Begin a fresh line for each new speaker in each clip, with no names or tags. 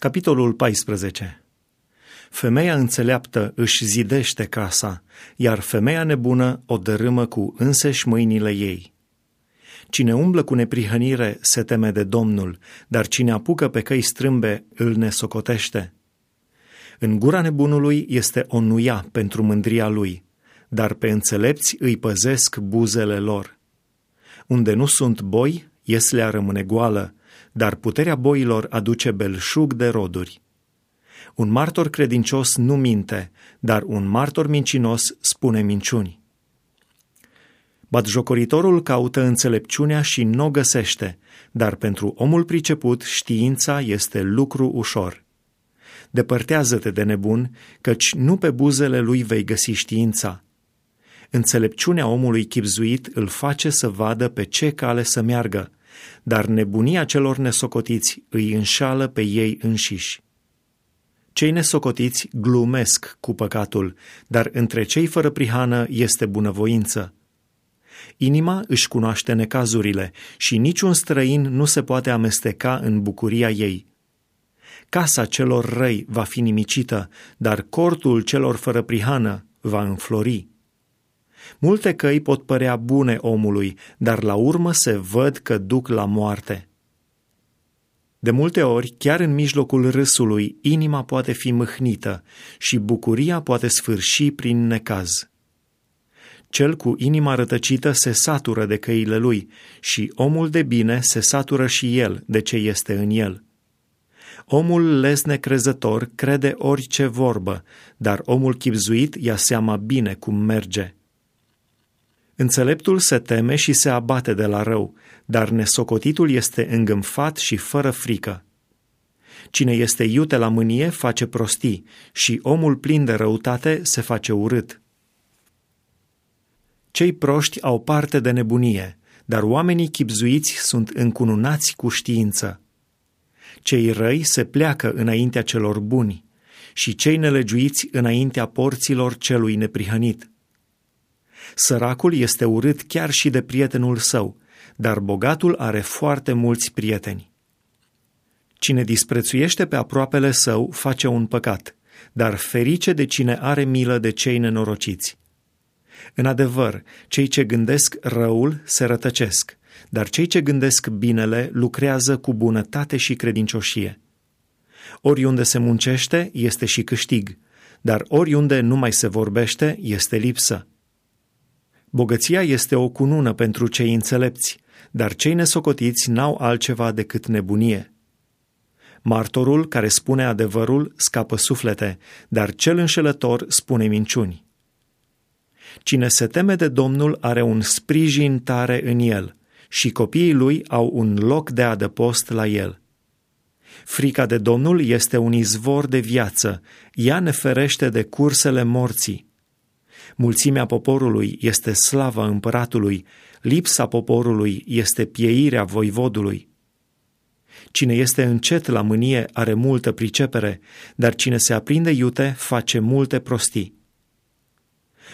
Capitolul 14 Femeia înțeleaptă își zidește casa, iar femeia nebună o dărâmă cu înseși mâinile ei. Cine umblă cu neprihănire se teme de Domnul, dar cine apucă pe căi strâmbe îl nesocotește. În gura nebunului este o nuia pentru mândria lui, dar pe înțelepți îi păzesc buzele lor. Unde nu sunt boi, ieslea rămâne goală, dar puterea boilor aduce belșug de roduri. Un martor credincios nu minte, dar un martor mincinos spune minciuni. Batjocoritorul caută înțelepciunea și nu o găsește, dar pentru omul priceput știința este lucru ușor. Depărtează-te de nebun, căci nu pe buzele lui vei găsi știința. Înțelepciunea omului chipzuit îl face să vadă pe ce cale să meargă, dar nebunia celor nesocotiți îi înșală pe ei înșiși. Cei nesocotiți glumesc cu păcatul, dar între cei fără prihană este bunăvoință. Inima își cunoaște necazurile și niciun străin nu se poate amesteca în bucuria ei. Casa celor răi va fi nimicită, dar cortul celor fără prihană va înflori. Multe căi pot părea bune omului, dar la urmă se văd că duc la moarte. De multe ori, chiar în mijlocul râsului, inima poate fi mâhnită și bucuria poate sfârși prin necaz. Cel cu inima rătăcită se satură de căile lui și omul de bine se satură și el de ce este în el. Omul lesne crezător crede orice vorbă, dar omul chipzuit ia seama bine cum merge. Înțeleptul se teme și se abate de la rău, dar nesocotitul este îngânfat și fără frică. Cine este iute la mânie face prostii și omul plin de răutate se face urât. Cei proști au parte de nebunie, dar oamenii chipzuiți sunt încununați cu știință. Cei răi se pleacă înaintea celor buni și cei nelegiuiți înaintea porților celui neprihănit. Săracul este urât chiar și de prietenul său, dar bogatul are foarte mulți prieteni. Cine disprețuiește pe aproapele său face un păcat, dar ferice de cine are milă de cei nenorociți. În adevăr, cei ce gândesc răul se rătăcesc, dar cei ce gândesc binele lucrează cu bunătate și credincioșie. Oriunde se muncește, este și câștig, dar oriunde nu mai se vorbește, este lipsă. Bogăția este o cunună pentru cei înțelepți, dar cei nesocotiți n-au altceva decât nebunie. Martorul care spune adevărul scapă suflete, dar cel înșelător spune minciuni. Cine se teme de Domnul are un sprijin tare în el și copiii lui au un loc de adăpost la el. Frica de Domnul este un izvor de viață, ea ne ferește de cursele morții. Mulțimea poporului este slava împăratului, lipsa poporului este pieirea voivodului. Cine este încet la mânie are multă pricepere, dar cine se aprinde iute face multe prostii.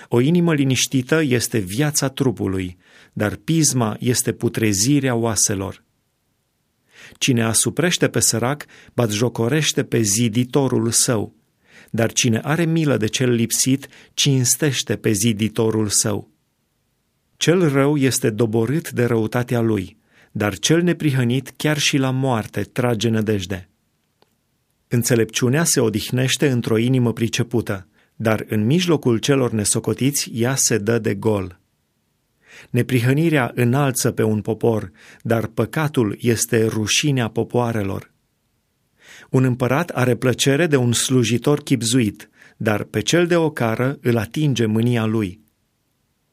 O inimă liniștită este viața trupului, dar pisma este putrezirea oaselor. Cine asuprește pe sărac, batjocorește pe ziditorul său, dar cine are milă de cel lipsit, cinstește pe ziditorul său. Cel rău este doborât de răutatea lui, dar cel neprihănit chiar și la moarte trage nădejde. Înțelepciunea se odihnește într-o inimă pricepută, dar în mijlocul celor nesocotiți ea se dă de gol. Neprihănirea înalță pe un popor, dar păcatul este rușinea popoarelor. Un împărat are plăcere de un slujitor chipzuit, dar pe cel de ocară îl atinge mânia lui.